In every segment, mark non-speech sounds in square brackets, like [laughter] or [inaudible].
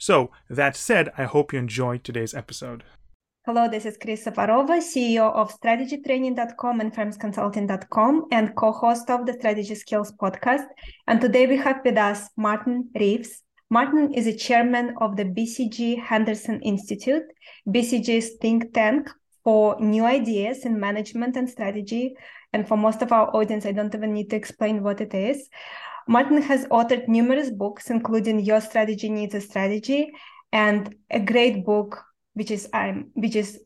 So, that said, I hope you enjoyed today's episode. Hello, this is Kris Safarova, CEO of strategytraining.com and firmsconsulting.com and co-host of the Strategy Skills podcast. And today we have with us Martin Reeves. Martin is a chairman of the BCG Henderson Institute. BCG's think tank for new ideas in management and strategy. And for most of our audience, I don't even need to explain what it is. Martin has authored numerous books, including Your Strategy Needs a Strategy and a great book, which is I'm which is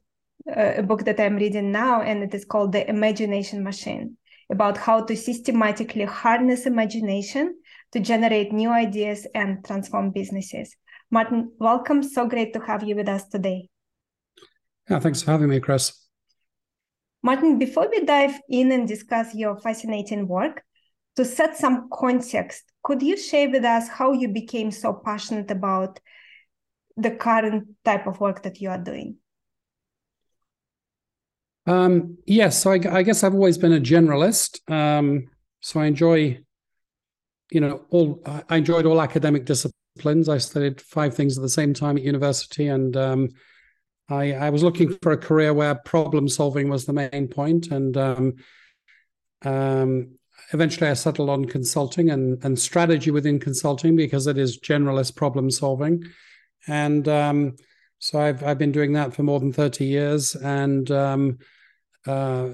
uh, a book that I'm reading now, and it is called The Imagination Machine, about how to systematically harness imagination to generate new ideas and transform businesses. Martin, welcome. So great to have you with us today. Yeah, thanks for having me, Kris. Martin, before we dive in and discuss your fascinating work, to set some context, could you share with us how you became so passionate about the current type of work that you are doing? Um, yes, so I, I, guess I've always been a generalist. Um, so I enjoy, you know, all I enjoyed all academic disciplines. I studied five things at the same time at university, and um, I, I, was looking for a career where problem solving was the main point, and um, um, eventually I settled on consulting and, and strategy within consulting because it is generalist problem solving. And um, so I've, I've been doing that for more than 30 years. And um, uh,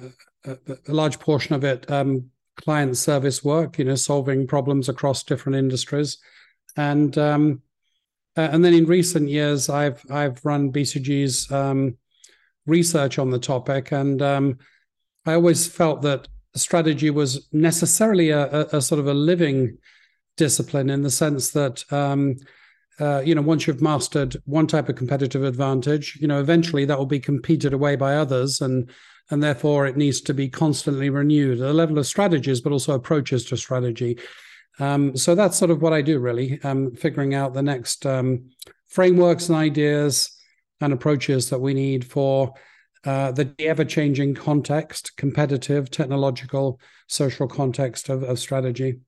a, a, large portion of it, um, client service work, you know, solving problems across different industries. And um, uh, and then in recent years, I've I've run BCG's um, research on the topic, and um, I always felt that strategy was necessarily a, a, a, sort of a living discipline in the sense that um, uh, you know once you've mastered one type of competitive advantage you know eventually that will be competed away by others and and therefore it needs to be constantly renewed. At the level of strategies but also approaches to strategy. Um, so that's sort of what i do really um, figuring out the next um, frameworks and ideas and approaches that we need for uh, the ever changing context, competitive, technological, social context of, of strategy.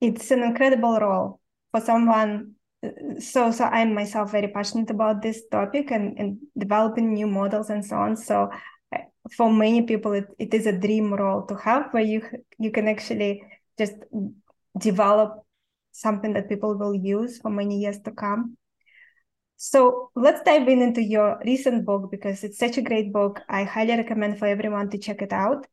It's an incredible role for someone. So, so I'm myself very passionate about this topic and, and developing new models and so on. So, uh, for many people, it, it is a dream role to have where you you can actually just develop something that people will use for many years to come. So let's dive in into your recent book because it's such a great book. I highly recommend for everyone to check it out.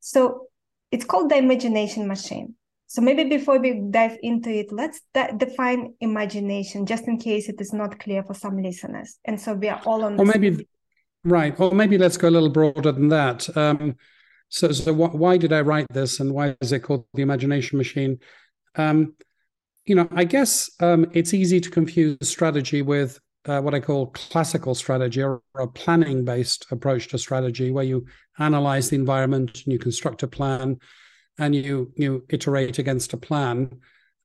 So it's called The Imagination Machine. So maybe before we dive into it, let's de- define imagination, just in case it is not clear for some listeners. And so we are all on. Or maybe, same. right? Or maybe let's go a little broader than that. Um, so, so wh- why did I write this, and why is it called the Imagination Machine? Um, you know, I guess um, it's easy to confuse strategy with uh, what I call classical strategy or a planning based approach to strategy, where you analyze the environment and you construct a plan and you you iterate against a plan.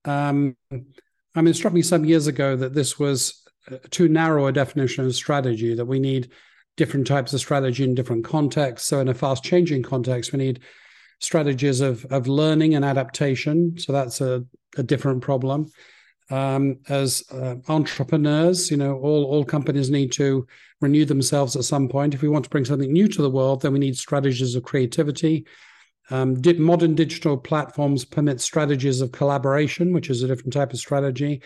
Um, I mean, it struck me some years ago that this was uh, too narrow a definition of strategy, that we need different types of strategy in different contexts. So, in a fast changing context, we need strategies of, of learning and adaptation. So, that's a, a different problem um, as uh, entrepreneurs, you know, all, all companies need to renew themselves at some point. If we want to bring something new to the world, then we need strategies of creativity. Um, modern digital platforms permit strategies of collaboration, which is a different type of strategy.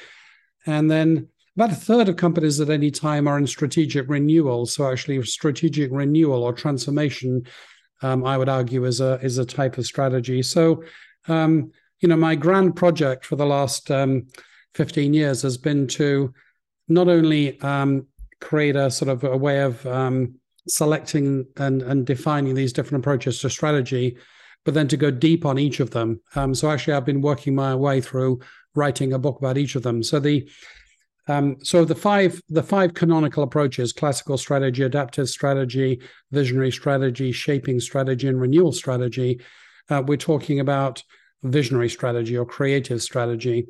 And then about a third of companies at any time are in strategic renewal. So actually, strategic renewal or transformation, um, I would argue, is a is a type of strategy. So, um, you know, my grand project for the last um, 15 years has been to not only um, create a sort of a way of um, selecting and, and defining these different approaches to strategy, but then to go deep on each of them. Um, so actually, I've been working my way through writing a book about each of them. So the Um, so the five the five canonical approaches: classical strategy, adaptive strategy, visionary strategy, shaping strategy, and renewal strategy. Uh, we're talking about visionary strategy or creative strategy,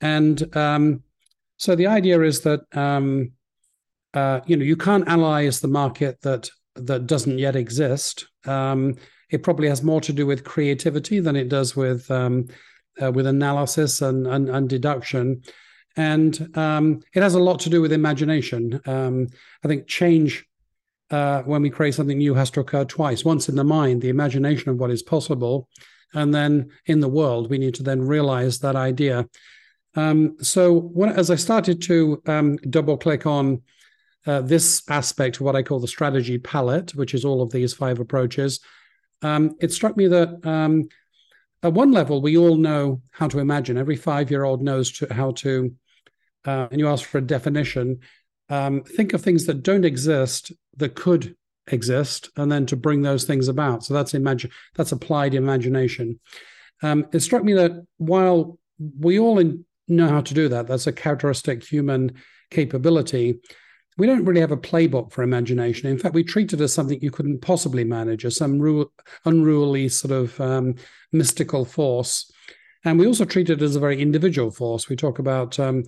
and um, so the idea is that um, uh, you know you can't analyze the market that that doesn't yet exist. Um, it probably has more to do with creativity than it does with um, uh, with analysis and, and, and deduction and um, it has a lot to do with imagination. Um, I think change uh, when we create something new has to occur twice. Once in the mind, the imagination of what is possible, and then in the world, we need to then realize that idea. Um, so when, as I started to um, double click on uh, this aspect of what I call the strategy palette, which is all of these five approaches, um, it struck me that um, at one level, we all know how to imagine. Every five year old knows to, how to uh, and you ask for a definition, um, think of things that don't exist that could exist, and then to bring those things about. So that's imagine that's applied imagination. Um, it struck me that while we all in, know how to do that, that's a characteristic human capability. We don't really have a playbook for imagination. In fact, we treat it as something you couldn't possibly manage, as some ru- unruly sort of um, mystical force. And we also treat it as a very individual force. We talk about um,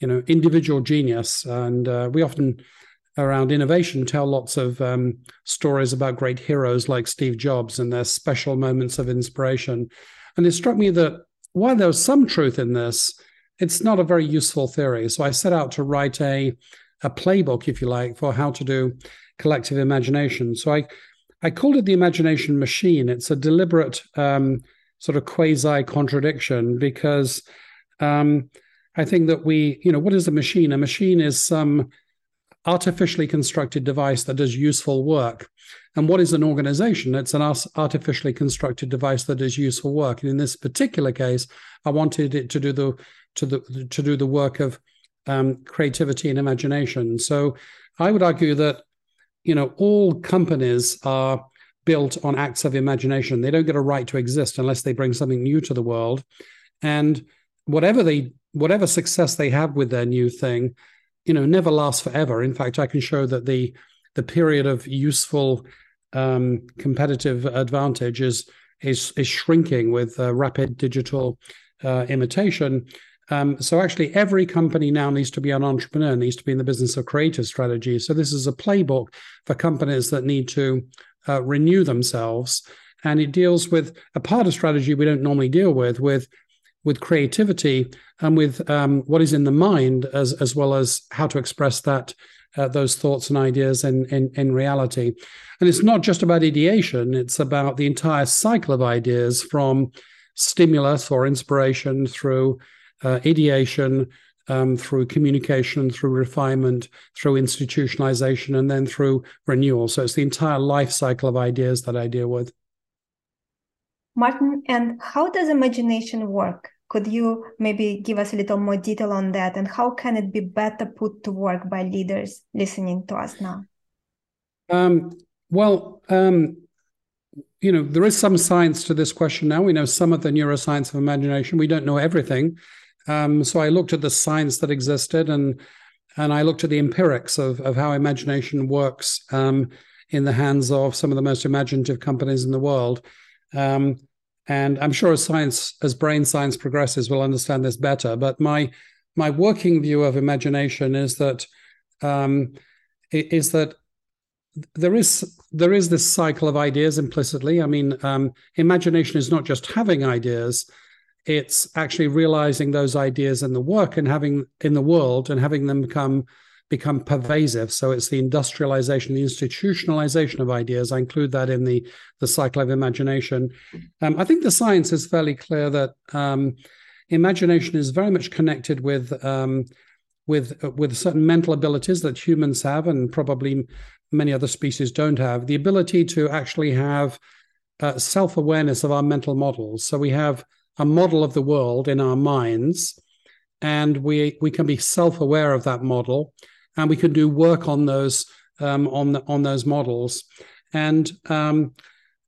you know individual genius and uh, we often around innovation tell lots of um, stories about great heroes like steve jobs and their special moments of inspiration and it struck me that while there was some truth in this it's not a very useful theory so i set out to write a a playbook if you like for how to do collective imagination so i i called it the imagination machine it's a deliberate um, sort of quasi contradiction because um, I think that we, you know, what is a machine? A machine is some artificially constructed device that does useful work. And what is an organization? It's an artificially constructed device that does useful work. And in this particular case, I wanted it to do the to the to do the work of um, creativity and imagination. So I would argue that you know all companies are built on acts of imagination. They don't get a right to exist unless they bring something new to the world. And whatever they whatever success they have with their new thing, you know, never lasts forever. In fact, I can show that the the period of useful um, competitive advantage is is is shrinking with uh, rapid digital uh, imitation. Um, so actually, every company now needs to be an entrepreneur, needs to be in the business of creative strategy. So this is a playbook for companies that need to uh, renew themselves, and it deals with a part of strategy we don't normally deal with, with with creativity and with um, what is in the mind as as well as how to express that uh, those thoughts and ideas in, in in reality and it's not just about ideation it's about the entire cycle of ideas from stimulus or inspiration through uh, ideation um, through communication through refinement through institutionalization and then through renewal so it's the entire life cycle of ideas that i deal with Martin, and how does imagination work? Could you maybe give us a little more detail on that and how can it be better put to work by leaders listening to us now? Um, well, um, you know, there is some science to this question now. We know some of the neuroscience of imagination. We don't know everything. Um, so I looked at the science that existed and and I looked at the empirics of, of how imagination works um, in the hands of some of the most imaginative companies in the world. Um, and I'm sure as science, as brain science progresses, we'll understand this better. But my my working view of imagination is that um, is that there is there is this cycle of ideas implicitly. I mean, um, imagination is not just having ideas; it's actually realizing those ideas in the work and having in the world and having them become become pervasive. So it's the industrialization, the institutionalization of ideas. I include that in the the cycle of imagination. Um, I think the science is fairly clear that um, imagination is very much connected with um, with with certain mental abilities that humans have, and probably many other species don't have. The ability to actually have uh, self awareness of our mental models. So we have a model of the world in our minds and we we can be self-aware of that model and we can do work on those um, on the, on those models. And um,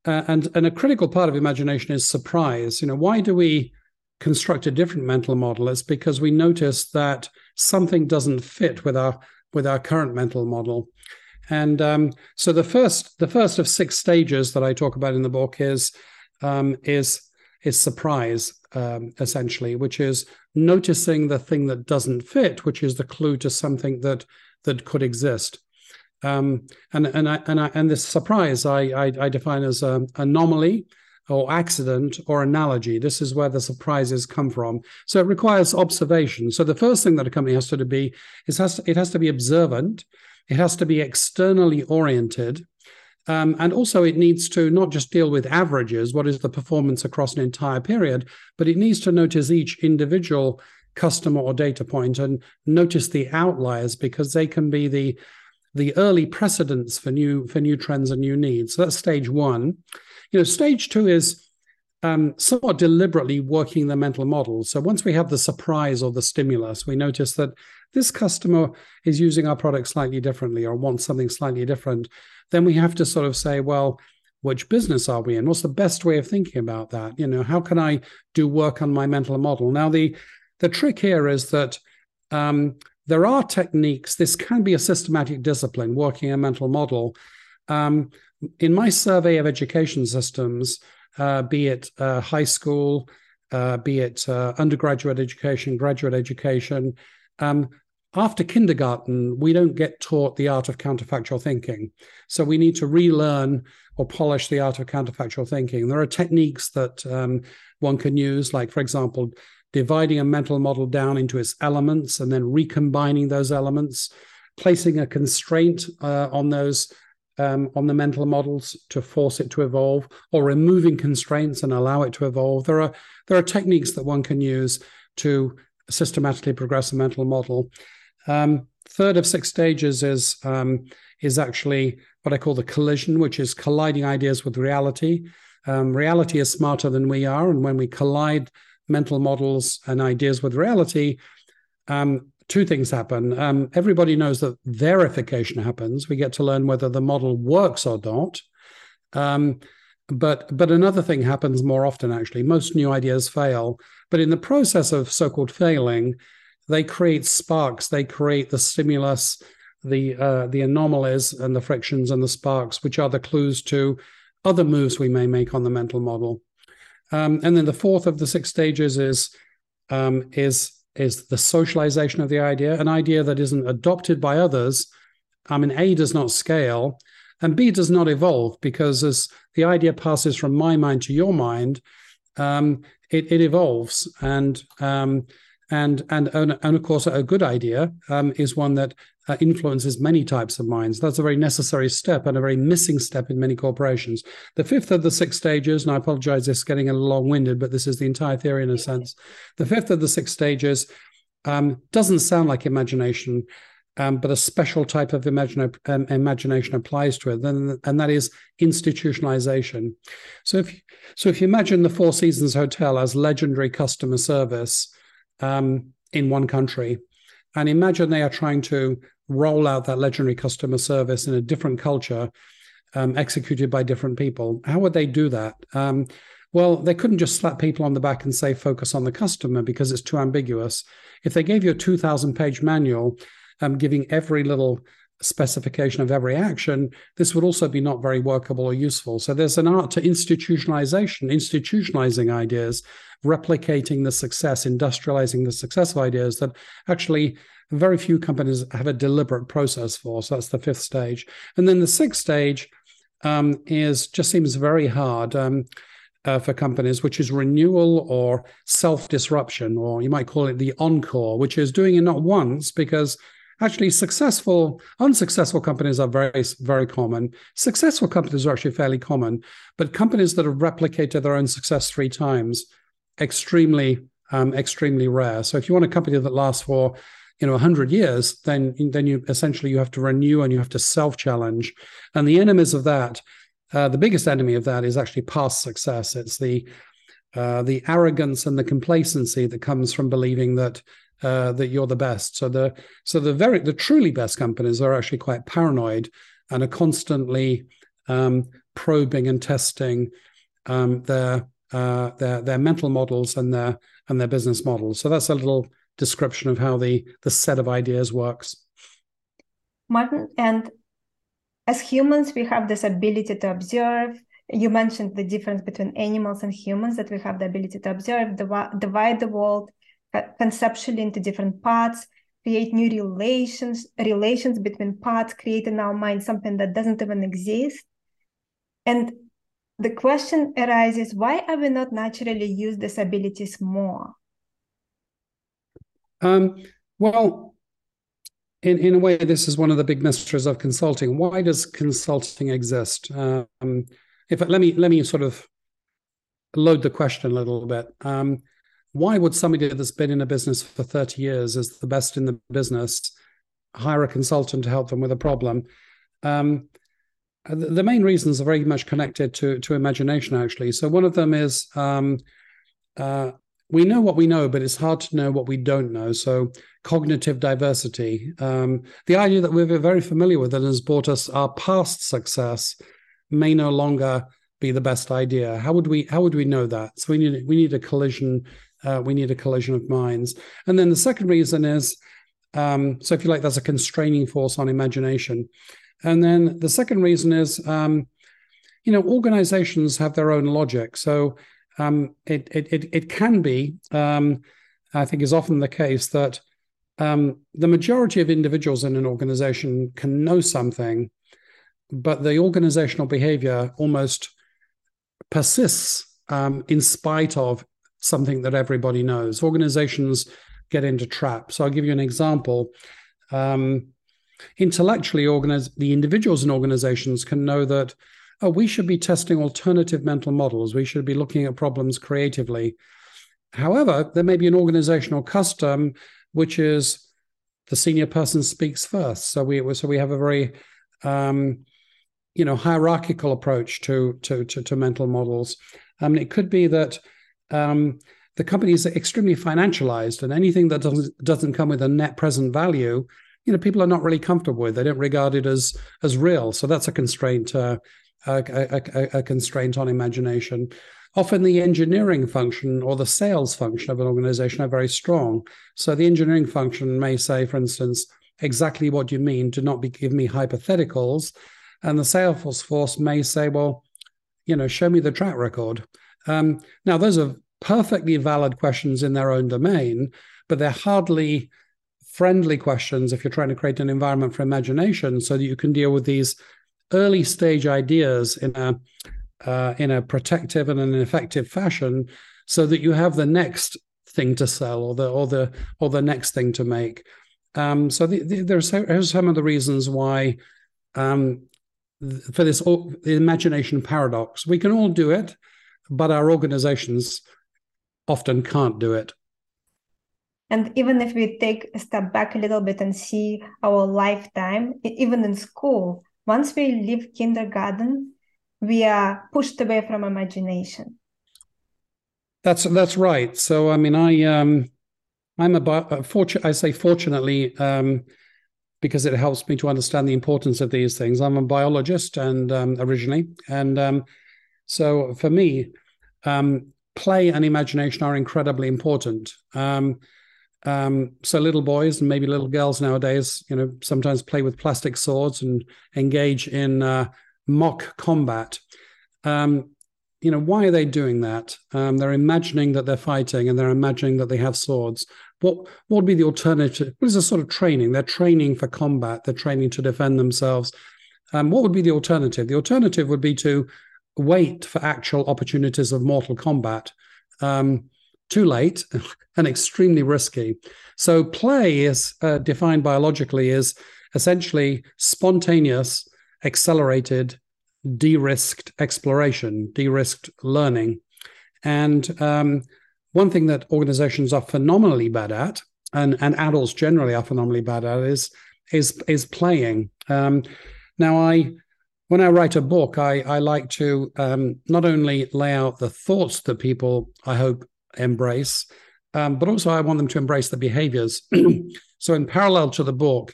uh, and and a critical part of imagination is surprise. You know, why do we construct a different mental model, it's because we notice that something doesn't fit with our with our current mental model. And um, so the first the first of six stages that I talk about in the book is um, is is surprise um, essentially, which is noticing the thing that doesn't fit, which is the clue to something that that could exist. Um, and and I, and I, and this surprise I, I, I define as an anomaly or accident or analogy. This is where the surprises come from. So it requires observation. So the first thing that a company has to be is has to, it has to be observant. It has to be externally oriented. Um, and also, it needs to not just deal with averages, what is the performance across an entire period, but it needs to notice each individual customer or data point and notice the outliers because they can be the the early precedents for new for new trends and new needs. So that's stage one. You know, stage two is um, somewhat deliberately working the mental model. So once we have the surprise or the stimulus, we notice that this customer is using our product slightly differently or wants something slightly different. Then we have to sort of say, well, which business are we in? What's the best way of thinking about that? You know, how can I do work on my mental model? Now, the the trick here is that um, there are techniques. This can be a systematic discipline, working a mental model. Um, in my survey of education systems, uh, be it uh, high school, uh, be it uh, undergraduate education, graduate education, um, after kindergarten, we don't get taught the art of counterfactual thinking. So we need to relearn or polish the art of counterfactual thinking. There are techniques that um, one can use, like, for example, dividing a mental model down into its elements and then recombining those elements, placing a constraint uh, on those um, on the mental models to force it to evolve, or removing constraints and allow it to evolve. There are there are techniques that one can use to systematically progressive mental model. Um, third of six stages is um, is actually what I call the collision, which is colliding ideas with reality. Um, reality is smarter than we are, and when we collide mental models and ideas with reality, um, two things happen. Um, everybody knows that verification happens. We get to learn whether the model works or not. But but another thing happens more often. Actually, most new ideas fail. But in the process of so-called failing, they create sparks. They create the stimulus, the uh, the anomalies, and the frictions and the sparks, which are the clues to other moves we may make on the mental model. Um, and then the fourth of the six stages is um, is is the socialization of the idea, an idea that isn't adopted by others. I mean, A does not scale, and B does not evolve because as the idea passes from my mind to your mind, um, it, it, evolves, and um, and and and of course, a good idea um, is one that uh, influences many types of minds. That's a very necessary step and a very missing step in many corporations. The fifth of the six stages, and I apologize, this is getting a little long-winded, but this is the entire theory in a sense. The fifth of the six stages um, doesn't sound like imagination, um, but a special type of imagine, um, imagination applies to it, and, and that is institutionalization. So if so, if you imagine the Four Seasons Hotel as legendary customer service um, in one country, and imagine they are trying to roll out that legendary customer service in a different culture, um, executed by different people. How would they do that? Um, well, they couldn't just slap people on the back and say focus on the customer because it's too ambiguous. If they gave you a 2,000 page manual um, giving every little specification of every action, this would also be not very workable or useful. So there's an art to institutionalization, institutionalizing ideas, replicating the success, industrializing the success of ideas that actually very few companies have a deliberate process for. So that's the fifth stage. And then the sixth stage um, is just seems very hard. Um, uh, for companies, which is renewal or self disruption, or you might call it the encore, which is doing it not once because actually successful, unsuccessful companies are very, very common. Successful companies are actually fairly common, but companies that have replicated their own success three times, extremely, um, extremely rare. So if you want a company that lasts for you know 100 years then then you essentially you have to renew and you have to self challenge and the enemies of that uh, the biggest enemy of that is actually past success it's the uh, the arrogance and the complacency that comes from believing that uh, that you're the best so the so the very the truly best companies are actually quite paranoid and are constantly um, probing and testing um, their uh, their their mental models and their and their business models. So that's a little description of how the the set of ideas works. Martin, and as humans, we have this ability to observe. You mentioned the difference between animals and humans that we have the ability to observe, divide the world conceptually into different parts, create new relations, relations between parts, create in our mind something that doesn't even exist. And the question arises why are we not naturally use these abilities more? Um, well, in, in a way, this is one of the big mysteries of consulting. Why does consulting exist? Um, if let me let me sort of load the question a little bit. Um, why would somebody that's been in a business for 30 years is the best in the business hire a consultant to help them with a problem? Um, the main reasons are very much connected to to imagination, actually. So one of them is um, uh, we know what we know, but it's hard to know what we don't know. So cognitive diversity, um, the idea that we're very familiar with and has brought us our past success, may no longer be the best idea. How would we how would we know that? So we need we need a collision. Uh, we need a collision of minds. And then the second reason is, um, so if you like, that's a constraining force on imagination. And then the second reason is, um, you know, organizations have their own logic. So um, it, it, it, can be, um, I think is often the case that um, the majority of individuals in an organization can know something, but the organizational behavior almost persists um, in spite of something that everybody knows. Organizations get into traps. So I'll give you an example. Um, intellectually organize the individuals and organizations can know that oh we should be testing alternative mental models we should be looking at problems creatively however there may be an organizational custom which is the senior person speaks first so we so we have a very um, you know hierarchical approach to to to, to mental models I mean, it could be that um, the company is extremely financialized and anything that doesn't doesn't come with a net present value you know people are not really comfortable with. They don't regard it as as real. So that's a constraint, uh, a, a, a, constraint on imagination. Often the engineering function or the sales function of an organization are very strong. So the engineering function may say, for instance, exactly what you mean. Do not be, give me hypotheticals. And the sales force may say, well, you know, show me the track record. Um, now, those are perfectly valid questions in their own domain, but they're hardly friendly questions if you're trying to create an environment for imagination so that you can deal with these early stage ideas in a uh, in a protective and an effective fashion so that you have the next thing to sell or the or the or the next thing to make. Um, so the, the, there's some of the reasons why um, for this imagination paradox. We can all do it but our organizations often can't do it and even if we take a step back a little bit and see our lifetime, even in school, once we leave kindergarten, we are pushed away from imagination. That's that's right. So I mean, I um, I'm about uh, fortunate. I say fortunately um, because it helps me to understand the importance of these things. I'm a biologist and um, originally, and um, so for me, um, play and imagination are incredibly important. Um, um, so little boys and maybe little girls nowadays, you know, sometimes play with plastic swords and engage in uh, mock combat. Um, you know, why are they doing that? Um, they're imagining that they're fighting and they're imagining that they have swords. What what would be the alternative? What is a sort of training? They're training for combat. They're training to defend themselves. Um, what would be the alternative? The alternative would be to wait for actual opportunities of mortal combat. Um, too late [laughs] and extremely risky. So play is uh, defined biologically as essentially spontaneous, accelerated, de-risked exploration, de-risked learning. And um, one thing that organizations are phenomenally bad at, and, and adults generally are phenomenally bad at, is is is playing. Um, now, I when I write a book, I I like to um, not only lay out the thoughts that people I hope embrace, um, but also I want them to embrace the behaviors. [clears throat] so, in parallel to the book,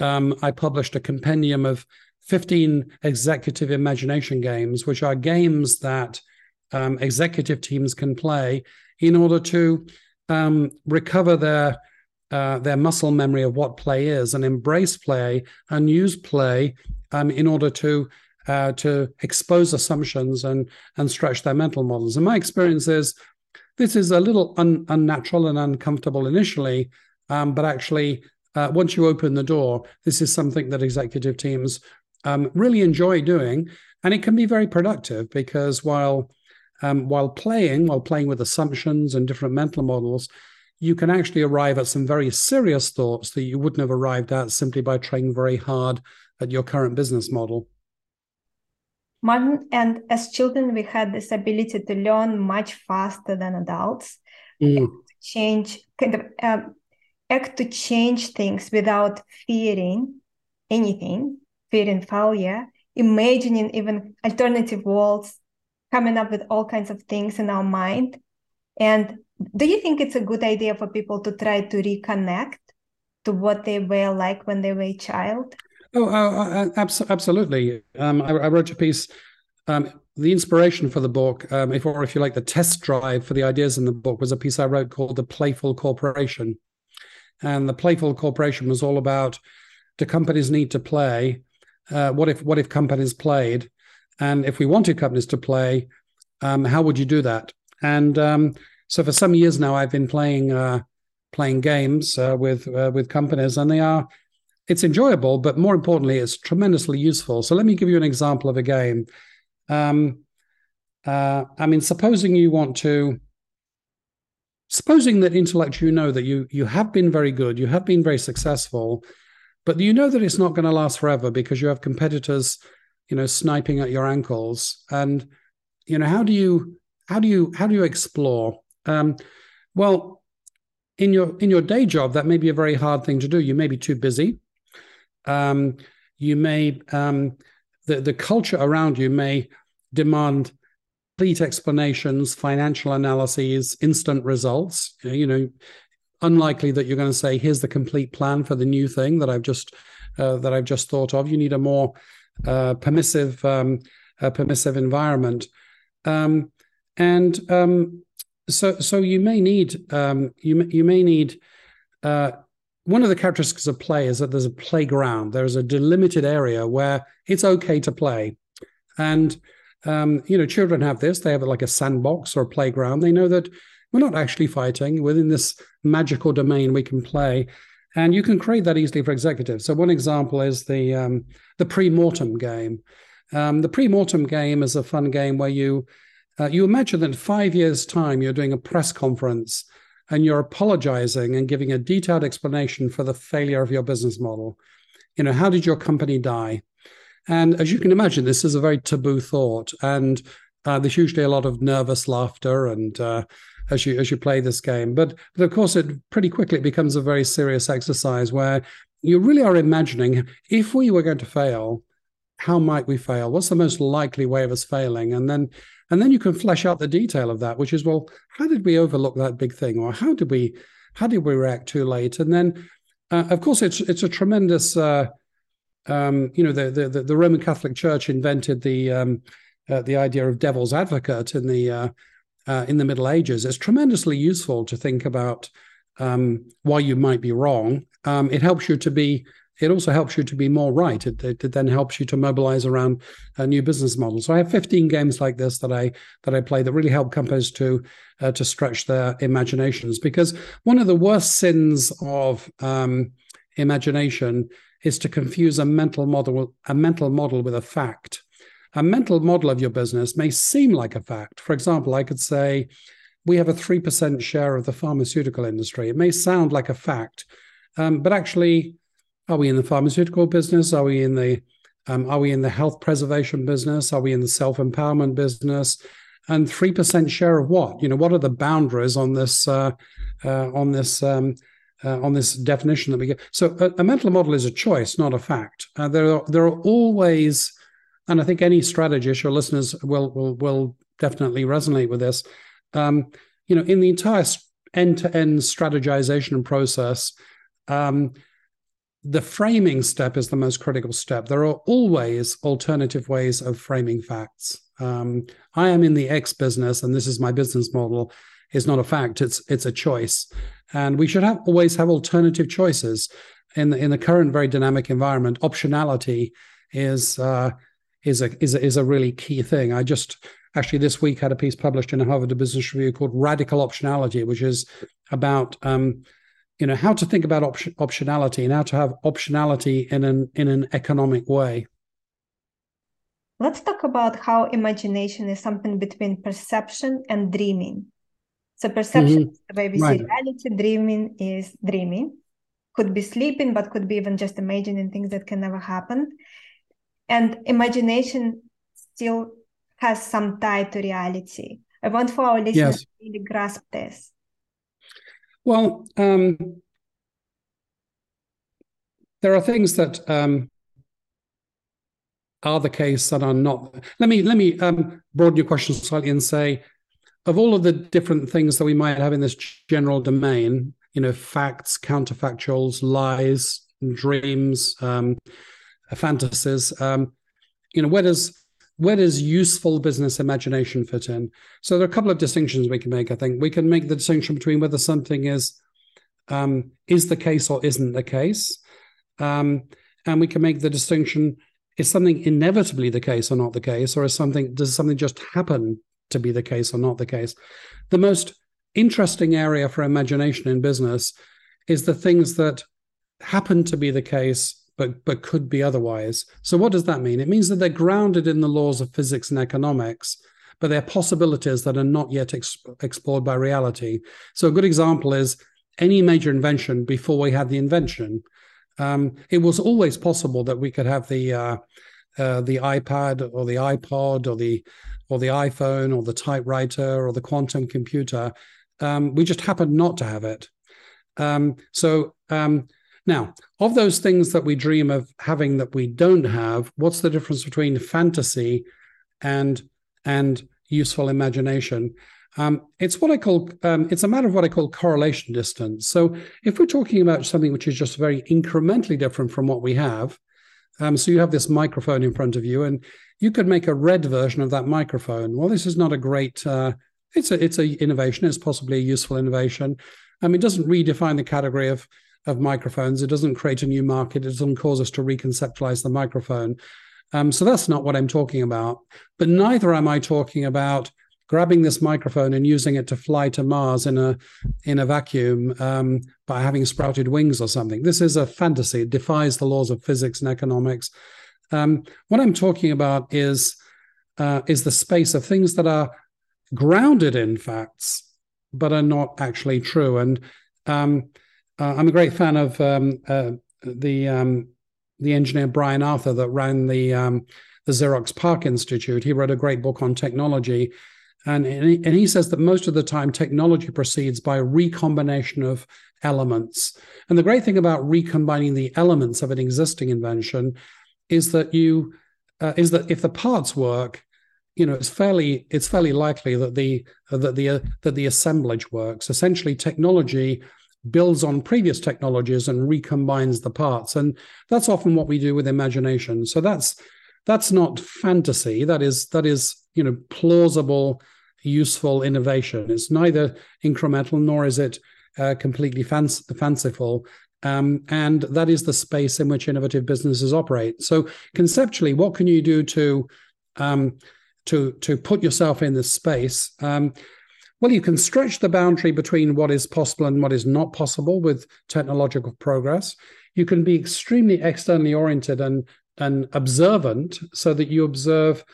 um, I published a compendium of 15 executive imagination games, which are games that um, executive teams can play in order to um, recover their uh, their muscle memory of what play is and embrace play and use play um, in order to uh, to expose assumptions and and stretch their mental models. And my experience is this is a little un, unnatural and uncomfortable initially, um, but actually uh, once you open the door, this is something that executive teams um, really enjoy doing, and it can be very productive because while um, while playing, while playing with assumptions and different mental models, you can actually arrive at some very serious thoughts that you wouldn't have arrived at simply by trying very hard at your current business model. Martin, and as children, we had this ability to learn much faster than adults, mm. change kind of um, act to change things without fearing anything, fearing failure, imagining even alternative worlds, coming up with all kinds of things in our mind. And do you think it's a good idea for people to try to reconnect to what they were like when they were a child? Oh, uh, uh absolutely. Um, I, I, wrote a piece. Um, the inspiration for the book, um, if or if you like, the test drive for the ideas in the book was a piece I wrote called "The Playful Corporation," and the Playful Corporation was all about: do companies need to play? Uh, what if what if companies played? And if we wanted companies to play, um, how would you do that? And um, so for some years now, I've been playing uh, playing games uh, with uh, with companies, and they are it's enjoyable, but more importantly, it's tremendously useful. So let me give you an example of a game. Um, uh, I mean, supposing you want to, supposing that intellect you know that you you have been very good, you have been very successful, but you know that it's not going to last forever because you have competitors, you know, sniping at your ankles, and you know how do you how do you how do you explore? Um, well, in your in your day job, that may be a very hard thing to do. You may be too busy um, you may um, the the culture around you may demand complete explanations, financial analyses, instant results. You know, unlikely that you're going to say, "Here's the complete plan for the new thing that I've just uh, that I've just thought of." You need a more uh, permissive um, permissive environment, um, and um, so so you may need um, you you may need uh, one of the characteristics of play is that there's a playground. There's a delimited area where it's okay to play, and um, you know, children have this. They have like a sandbox or a playground. They know that we're not actually fighting within this magical domain. We can play, and you can create that easily for executives. So one example is the um, the pre-mortem game. Um, the pre-mortem game is a fun game where you uh, you imagine that in five years' time you're doing a press conference and you're apologizing and giving a detailed explanation for the failure of your business model. You know, how did your company die? And as you can imagine, this is a very taboo thought, and uh, there's usually a lot of nervous laughter and uh, as you as you play this game. But but of course, it pretty quickly becomes a very serious exercise where you really are imagining if we were going to fail, how might we fail? What's the most likely way of us failing? And then and then you can flesh out the detail of that, which is, well, how did we overlook that big thing, or how did we how did we react too late? And then, uh, of course, it's it's a tremendous. Uh, um, you know, the, the the Roman Catholic Church invented the um, uh, the idea of devil's advocate in the uh, uh, in the Middle Ages. It's tremendously useful to think about um, why you might be wrong. Um, it helps you to be it also helps you to be more right. It, it, it then helps you to mobilize around a new business model. So I have 15 games like this that I that I play that really help companies to uh, to stretch their imaginations. Because one of the worst sins of um, imagination is to confuse a mental model a mental model with a fact. A mental model of your business may seem like a fact. For example, I could say we have a three percent share of the pharmaceutical industry. It may sound like a fact, um, but actually are we in the pharmaceutical business? Are we in the um, are we in the health preservation business? Are we in the self empowerment business? And three percent share of what? You know, what are the boundaries on this uh, uh, on this um, uh, on this definition that we get? So a, a, mental model is a choice, not a fact. Uh, there are there are always, and I think any strategist, your listeners will will will definitely resonate with this. Um, you know, in the entire end to end strategization process. Um, the framing step is the most critical step. There are always alternative ways of framing facts. Um, I am in the X business, and this is my business model. is not a fact; it's it's a choice, and we should have always have alternative choices in the, in the current very dynamic environment. Optionality is uh, is a is a, is a really key thing. I just actually this week had a piece published in a Harvard Business Review called "Radical Optionality," which is about um, you know how to think about op- optionality and how to have optionality in an in an economic way. Let's talk about how imagination is something between perception and dreaming. So perception mm-hmm. is the way we right. see reality, dreaming is dreaming. Could be sleeping, but could be even just imagining things that can never happen. And imagination still has some tie to reality. I want for our listeners yes. to really grasp this. Well, um, there are things that um, are the case that are not. Let me let me um, broaden your question slightly and say, of all of the different things that we might have in this general domain, you know, facts, counterfactuals, lies, dreams, um, fantasies, um, you know, where does where does useful business imagination fit in? So there are a couple of distinctions we can make. I think we can make the distinction between whether something is um, is the case or isn't the case, um, and we can make the distinction is something inevitably the case or not the case, or is something does something just happen to be the case or not the case? The most interesting area for imagination in business is the things that happen to be the case but but could be otherwise. So what does that mean? It means that they're grounded in the laws of physics and economics, but they're possibilities that are not yet ex- explored by reality. So a good example is any major invention before we had the invention um, it was always possible that we could have the uh, uh, the iPad or the iPod or the or the iPhone or the typewriter or the quantum computer. Um, we just happened not to have it. Um, so um, now, of those things that we dream of having that we don't have, what's the difference between fantasy and and useful imagination? Um, it's what I call um, it's a matter of what I call correlation distance. So if we're talking about something which is just very incrementally different from what we have, um, so you have this microphone in front of you, and you could make a red version of that microphone. Well, this is not a great. Uh, it's a it's a innovation. It's possibly a useful innovation. Mean, it doesn't redefine the category of of microphones. It doesn't create a new market. It doesn't cause us to reconceptualize the microphone. Um, so that's not what I'm talking about. But neither am I talking about grabbing this microphone and using it to fly to Mars in a in a vacuum um, by having sprouted wings or something. This is a fantasy. It defies the laws of physics and economics. Um, what I'm talking about is uh, is the space of things that are grounded in facts but are not actually true. And um, uh, I'm a great fan of um, uh, the um, the engineer Brian Arthur that ran the um, the Xerox PARC Institute. He wrote a great book on technology and, and he, and he says that most of the time, technology proceeds by recombination of elements. And the great thing about recombining the elements of an existing invention is that you uh, is that if the parts work, you know, it's fairly it's fairly likely that the that the that the assemblage works. Essentially, technology builds on previous technologies and recombines the parts, and that's often what we do with imagination. So that's that's not fantasy. That is that is you know plausible useful innovation. It's neither incremental nor is it uh, completely fanc- fanciful. Um, and that is the space in which innovative businesses operate. So conceptually, what can you do to um, to to put yourself in this space? Um, well, you can stretch the boundary between what is possible and what is not possible with technological progress. You can be extremely externally oriented and and observant, so that you observe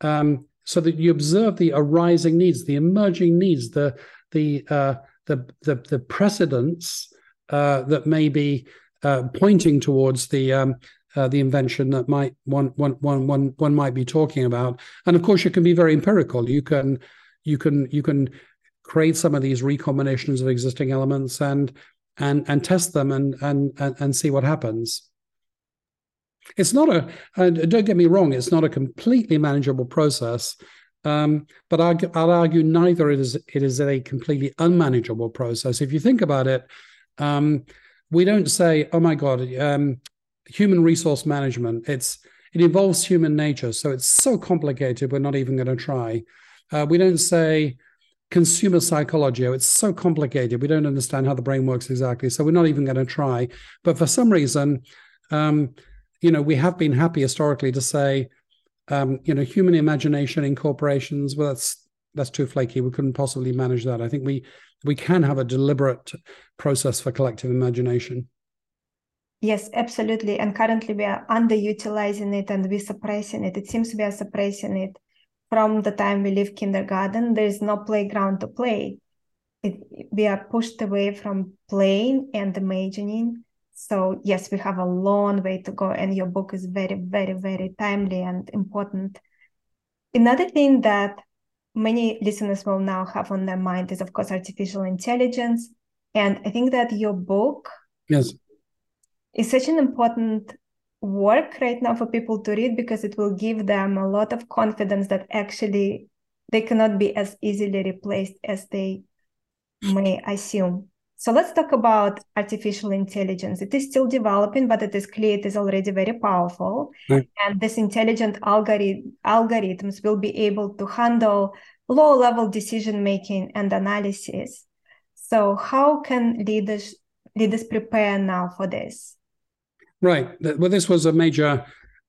um, so that you observe the arising needs, the emerging needs, the the uh, the, the, the precedents uh, that may be uh, pointing towards the um, uh, the invention that might one, one, one, one, one might be talking about. And of course, you can be very empirical. You can you can you can create some of these recombinations of existing elements and and and test them and and and, and see what happens. It's not a, uh, don't get me wrong, it's not a completely manageable process. Um, but i will argue neither it is it is a completely unmanageable process. If you think about it, um, we don't say, "Oh my God, um, human resource management." It's it involves human nature, so it's so complicated. We're not even going to try. Uh, we don't say, consumer psychology. Oh, It's so complicated. We don't understand how the brain works exactly. So we're not even going to try. But for some reason, um, you know, we have been happy historically to say, um, you know, human imagination in corporations. Well, that's that's too flaky. We couldn't possibly manage that. I think we we can have a deliberate process for collective imagination. Yes, absolutely. And currently we are underutilizing it and we're suppressing it. It seems we are suppressing it from the time we leave kindergarten. There is no playground to play. It, we are pushed away from playing and imagining. So yes, we have a long way to go, and your book is very, very, very timely and important. Another thing that many listeners will now have on their mind is, of course, artificial intelligence. And I think that your book yes. is such an important work right now for people to read because it will give them a lot of confidence that actually they cannot be as easily replaced as they may assume. So let's talk about artificial intelligence. It is still developing, but it is clear it is already very powerful. Mm. And this intelligent algorithm, algorithms will be able to handle low level decision making and analysis. So how can leaders leaders prepare now for this? Right. Well, this was a major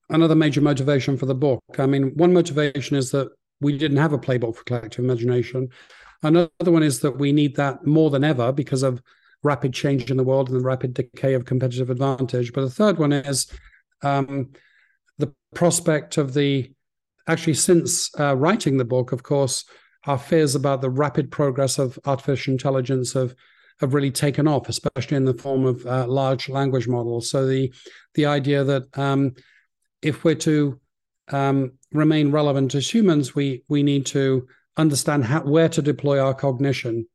another major motivation for the book. I mean, one motivation is that we didn't have a playbook for collective imagination. Another one is that we need that more than ever because of rapid change in the world and the rapid decay of competitive advantage. But the third one is um, the prospect of the actually since uh, writing the book, of course, our fears about the rapid progress of artificial intelligence have have really taken off, especially in the form of uh, large language models. So the the idea that um, if we're to um, remain relevant as humans, we we need to understand how, where to deploy our cognition.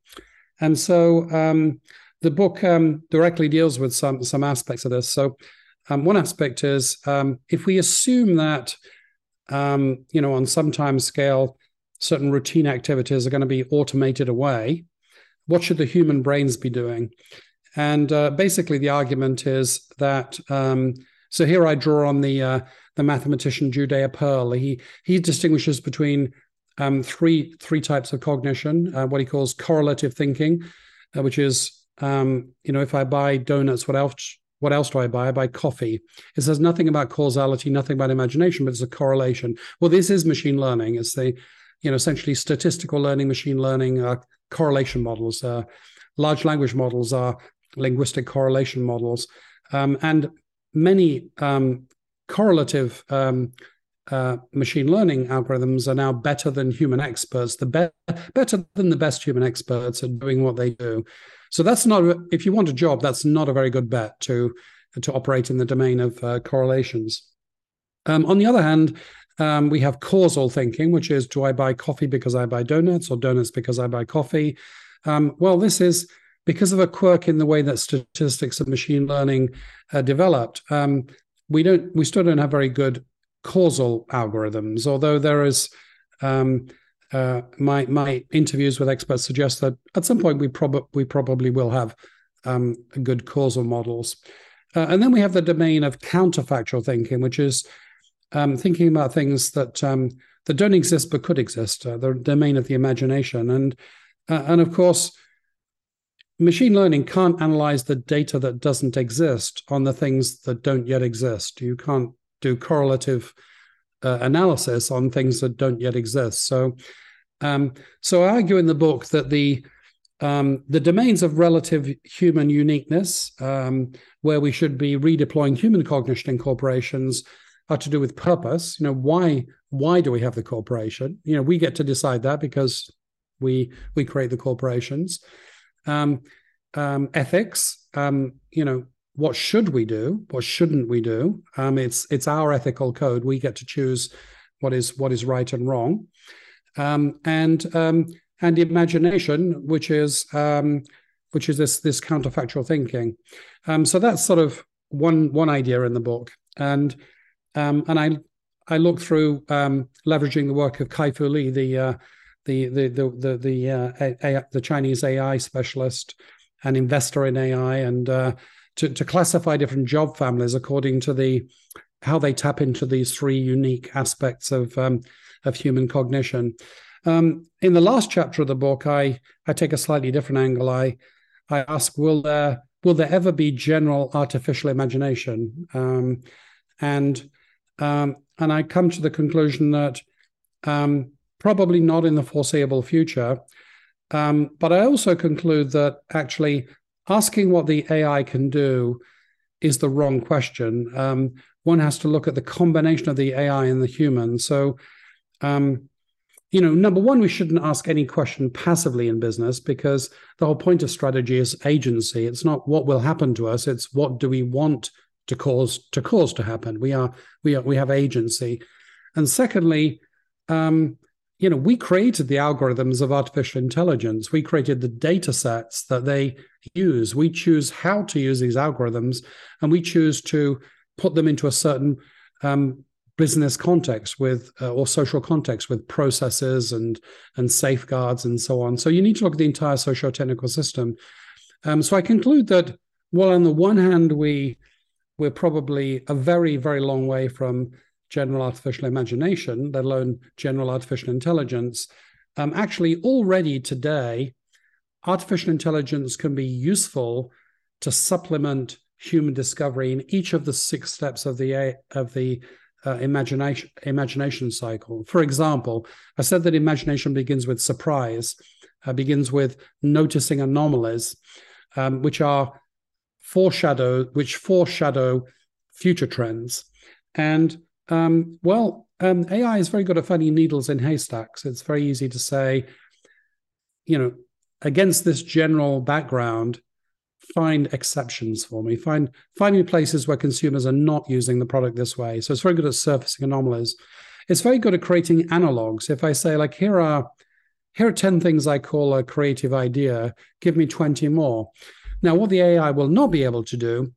And so um, the book um, directly deals with some some aspects of this. So um, one aspect is um, if we assume that you know on some time scale certain routine activities are going to be automated away, what should the human brains be doing? And uh, basically, the argument is that. Um, so here I draw on the uh, the mathematician Judea Pearl. He he distinguishes between um, three three types of cognition. Uh, what he calls correlative thinking, uh, which is um, you know if I buy donuts, what else what else do I buy? I buy coffee. It says nothing about causality, nothing about imagination, but it's a correlation. Well, this is machine learning. It's the you know essentially statistical learning, machine learning, uh, correlation models. Uh, large language models are linguistic correlation models, um, and many um, correlative um, uh, machine learning algorithms are now better than human experts. The be- better than the best human experts at doing what they do. So that's not if you want a job, that's not a very good bet to to operate in the domain of uh, correlations. Um, on the other hand, um, we have causal thinking, which is do I buy coffee because I buy donuts or donuts because I buy coffee? Um, well, this is because of a quirk in the way that statistics and machine learning uh, developed. Um, we don't, we still don't have very good causal algorithms, although there is um, uh, my my interviews with experts suggest that at some point we probably we probably will have um, good causal models, uh, and then we have the domain of counterfactual thinking, which is um, thinking about things that um, that don't exist but could exist, uh, the domain of the imagination, and uh, and of course, machine learning can't analyze the data that doesn't exist on the things that don't yet exist. You can't do correlative uh, analysis on things that don't yet exist. So, um, so I argue in the book that the um, the domains of relative human uniqueness, um, where we should be redeploying human cognition in corporations, are to do with purpose. You know, why why do we have the corporation? You know, we get to decide that because we we create the corporations. Um, um, ethics, um, you know, what should we do what shouldn't we do um, it's it's our ethical code we get to choose what is what is right and wrong um, and um, and imagination which is um, which is this this counterfactual thinking um, so that's sort of one one idea in the book and um, and i i look through leveraging the work of kai-fu lee the uh, the the the the the, uh, AI, the Chinese AI specialist, and investor in AI, and uh, to, to classify different job families according to the how they tap into these three unique aspects of um, of human cognition. Um, in the last chapter of the book, I I take a slightly different angle. I I ask, will there will there ever be general artificial imagination? Um, and um, and I come to the conclusion that um, probably not in the foreseeable future. Um, but I also conclude that actually asking what the AI can do is the wrong question. Um, one has to look at the combination of the AI and the human. So, um, you know, number one, we shouldn't ask any question passively in business because the whole point of strategy is agency. It's not what will happen to us; it's what do we want to cause to cause to happen. We are we are we have agency, and secondly, um, you know, we created the algorithms of artificial intelligence. We created the data sets that they use. We choose how to use these algorithms, and we choose to put them into a certain um, business context with uh, or social context with processes and and safeguards and so on. So you need to look at the entire socio-technical system. Um, so I conclude that while on the one hand we we're probably a very very long way from general artificial imagination, let alone general artificial intelligence. Um, actually, already today, artificial intelligence can be useful to supplement human discovery in each of the six steps of the of the uh, imagination imagination cycle. For example, I said that imagination begins with surprise, uh, begins with noticing anomalies, um, which are foreshadow which foreshadow future trends, and um, well, um, AI is very good at finding needles in haystacks. It's very easy to say, you know, against this general background, find exceptions for me. Find finding places where consumers are not using the product this way. So it's very good at surfacing anomalies. It's very good at creating analogs. If I say, like, here are here are 10 things I call a creative idea, give me 20 more. Now, what the AI will not be able to do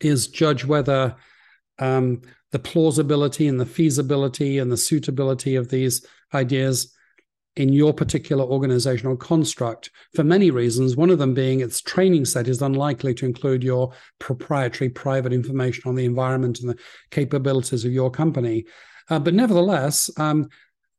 is judge whether um, the plausibility and the feasibility and the suitability of these ideas in your particular organizational construct for many reasons. One of them being its training set is unlikely to include your proprietary private information on the environment and the capabilities of your company. Uh, but nevertheless, um,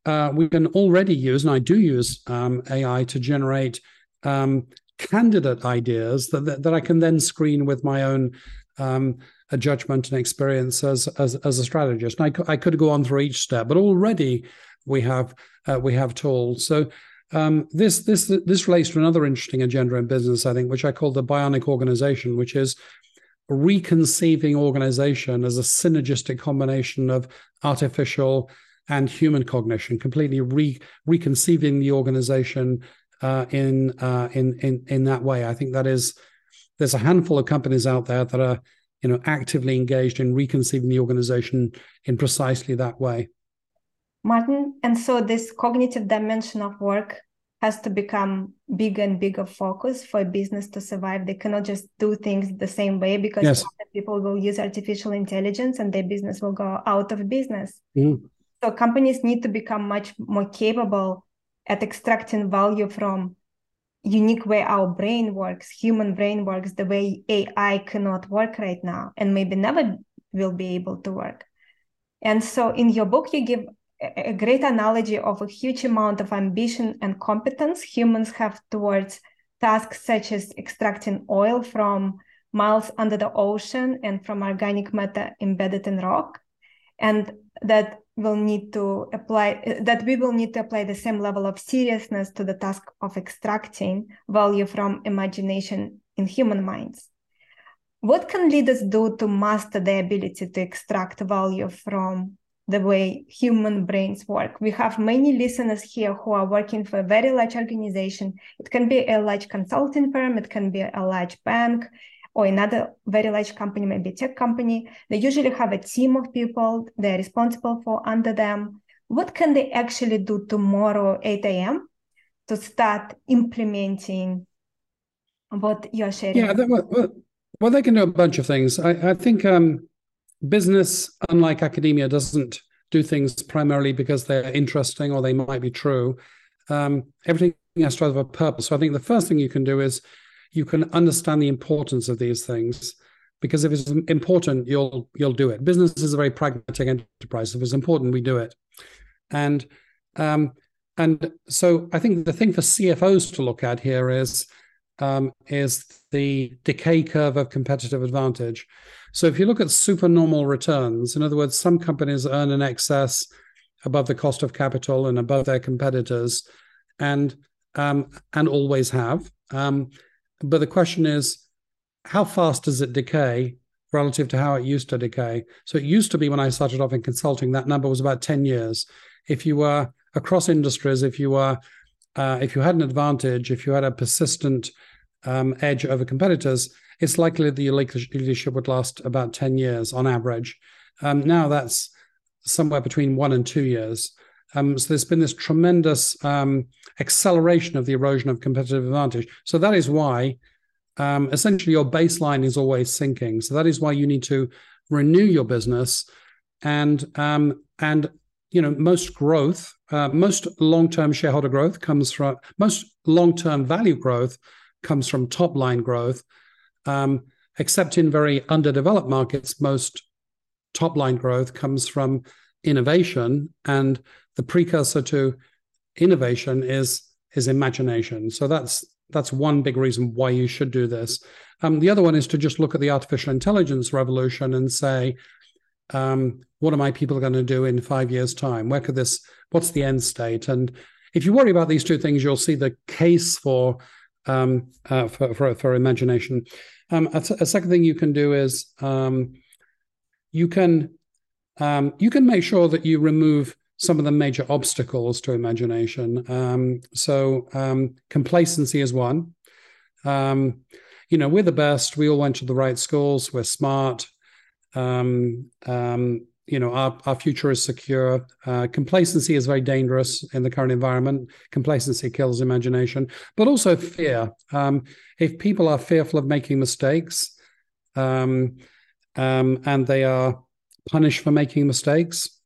uh, we can already use, and I do use um, AI to generate um, candidate ideas that, that, that I can then screen with my own um, a judgment and experience as as, as a strategist. And I, I could go on through each step, but already we have uh, we have tools. So um, this this this relates to another interesting agenda in business, I think, which I call the bionic organization, which is reconceiving organization as a synergistic combination of artificial and human cognition, completely re- reconceiving the organization uh, in uh, in in in that way. I think that is there's a handful of companies out there that are you know, actively engaged in reconceiving the organization in precisely that way. Martin, and so this cognitive dimension of work has to become bigger and bigger focus for a business to survive. They cannot just do things the same way because yes. people will use artificial intelligence and their business will go out of business. Mm. So companies need to become much more capable at extracting value from unique way our brain works, human brain works, the way AI cannot work right now and maybe never will be able to work. And so in your book, you give a great analogy of a huge amount of ambition and competence humans have towards tasks such as extracting oil from miles under the ocean and from organic matter embedded in rock. And that will need to apply that we will need to apply the same level of seriousness to the task of extracting value from imagination in human minds. What can leaders do to master the ability to extract value from the way human brains work? We have many listeners here who are working for a very large organization. It can be a large consulting firm it can be a large bank or another very large company, maybe a tech company, they usually have a team of people they're responsible for under them. What can they actually do tomorrow, 8 a.m., to start implementing what you're sharing? Yeah, well, well, they can do a bunch of things. I, I think um, business, unlike academia, doesn't do things primarily because they're interesting or they might be true. Um, everything has to have a purpose. So I think the first thing you can do is you can understand the importance of these things because if it's important you'll you'll do it business is a very pragmatic enterprise if it's important we do it and um, and so I think the thing for CFOs to look at here is um, is the decay curve of competitive advantage. So if you look at supernormal returns, in other words, some companies earn an excess above the cost of capital and above their competitors, and um, and always have. Um, but the question is, how fast does it decay relative to how it used to decay? So it used to be when I started off in consulting, that number was about ten years. If you were across industries, if you were uh, if you had an advantage, if you had a persistent um, edge over competitors, it's likely that your leadership would last about 10 years on average. Um, now that's somewhere between one and two years. Um, so there's been this tremendous um, acceleration of the erosion of competitive advantage. So that is why um, essentially your baseline is always sinking. So that is why you need to renew your business and um, and you know most growth, uh, most long-term shareholder growth comes from most long-term value growth comes from top line growth. Um, except in very underdeveloped markets, most top line growth comes from innovation, and the precursor to innovation is is imagination. So that's that's one big reason why you should do this. Um, the other one is to just look at the artificial intelligence revolution and say, um, what are my people going to do in five years' time? Where could this? What's the end state? And if you worry about these two things, you'll see the case for um, uh, for, for, for imagination. Um, a, a, second thing you can do is um, you can um, you can make sure that you remove some of the major obstacles to imagination. Um, so um, complacency is one. you know, we're the best. We all went to the right schools. We're smart. Um, um, you know our, our future is secure uh, complacency is very dangerous in the current environment complacency kills imagination but also fear um, if people are fearful of making mistakes um, um, and they are punished for making mistakes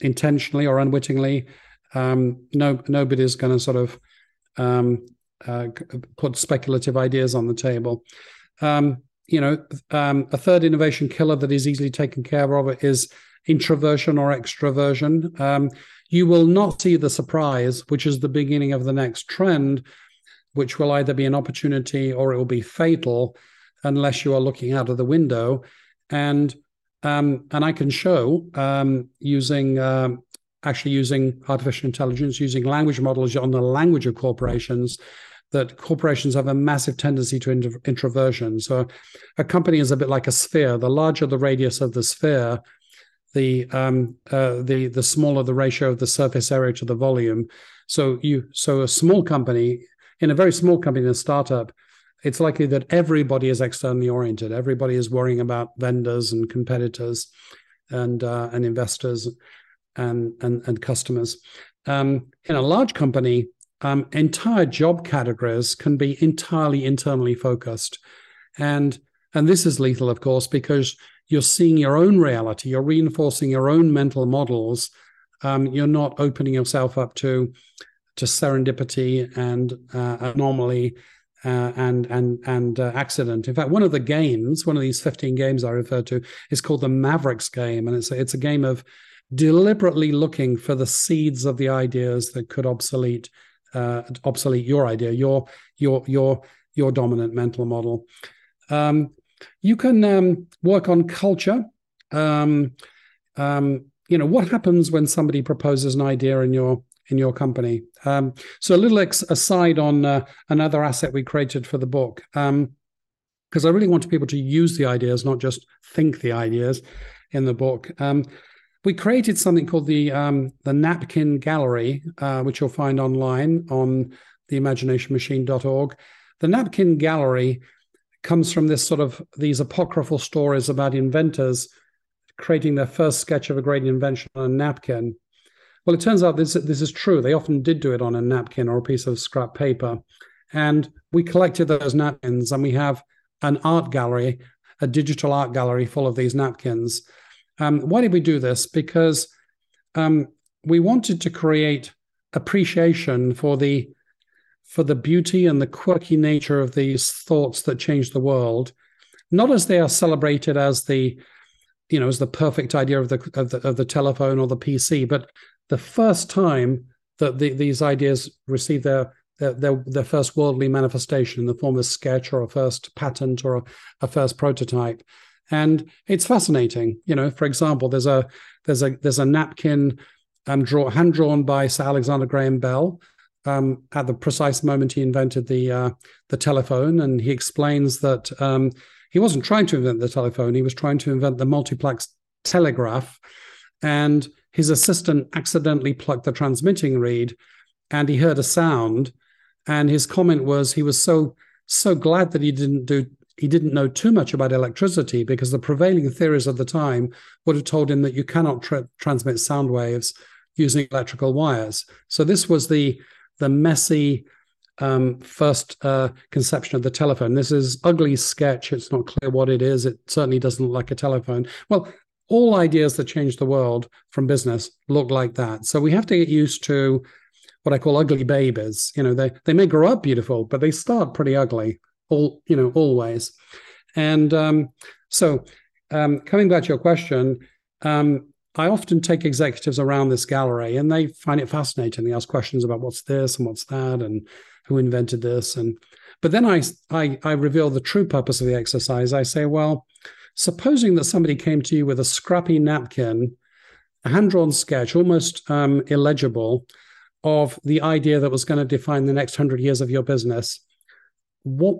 intentionally or unwittingly um, no nobody's going to sort of um, uh, put speculative ideas on the table um, you know, um, a third innovation killer that is easily taken care of is introversion or extroversion. Um, you will not see the surprise, which is the beginning of the next trend, which will either be an opportunity or it will be fatal unless you are looking out of the window. And um, and I can show um, using um, actually using artificial intelligence, using language models on the language of corporations, that corporations have a massive tendency to introversion. So a company is a bit like a sphere. The larger the radius of the sphere, the um, uh, the the smaller the ratio of the surface area to the volume. So you so a small company in a very small company in a startup, it's likely that everybody is externally oriented. Everybody is worrying about vendors and competitors, and uh, and investors, and and and customers. Um, in a large company, um, entire job categories can be entirely internally focused. And and this is lethal, of course, because you're seeing your own reality, you're reinforcing your own mental models. Um, you're not opening yourself up to to serendipity and uh, anomaly uh, and and and uh, accident. In fact, one of the games, one of these 15 games I referred to, is called the Mavericks game, and it's a, it's a game of deliberately looking for the seeds of the ideas that could obsolete uh, obsolete your idea, your your your your dominant mental model. Um, you can um, work on culture. Um, um, you know what happens when somebody proposes an idea in your in your company. Um, so a little ex- aside on uh, another asset we created for the book, because um, I really want people to use the ideas, not just think the ideas in the book. Um, we created something called the um, the Napkin Gallery, uh, which you'll find online on theimaginationmachine.org. The Napkin Gallery comes from this sort of these apocryphal stories about inventors creating their first sketch of a great invention on a napkin. Well, it turns out this this is true. They often did do it on a napkin or a piece of scrap paper, and we collected those napkins, and we have an art gallery, a digital art gallery full of these napkins. Um, why did we do this? Because um, we wanted to create appreciation for the for the beauty and the quirky nature of these thoughts that change the world, not as they are celebrated as the you know as the perfect idea of the of the, of the telephone or the PC, but the first time that the, these ideas receive their, their, their their first worldly manifestation in the form of a sketch or a first patent or a, a first prototype. And it's fascinating you know for example there's a there's a there's a napkin um, draw, hand drawn by Sir Alexander Graham Bell um, at the precise moment he invented the uh, the telephone, and he explains that um, he wasn't trying to invent the telephone; he was trying to invent the multiplex telegraph, and his assistant accidentally plugged the transmitting reed, and he heard a sound, and his comment was he was so so glad that he didn't do he didn't know too much about electricity because the prevailing theories of the time would have told him that you cannot tra- transmit sound waves using electrical wires. So this was the the messy um, first uh, conception of the telephone. This is ugly sketch. It's not clear what it is. It certainly doesn't look like a telephone. Well, all ideas that change the world from business look like that. So we have to get used to what I call ugly babies. You know, they they may grow up beautiful, but they start pretty ugly all you know always and um, so um, coming back to your question um, i often take executives around this gallery and they find it fascinating they ask questions about what's this and what's that and who invented this and but then I, I i reveal the true purpose of the exercise i say well supposing that somebody came to you with a scrappy napkin a hand-drawn sketch almost um, illegible of the idea that was going to define the next 100 years of your business what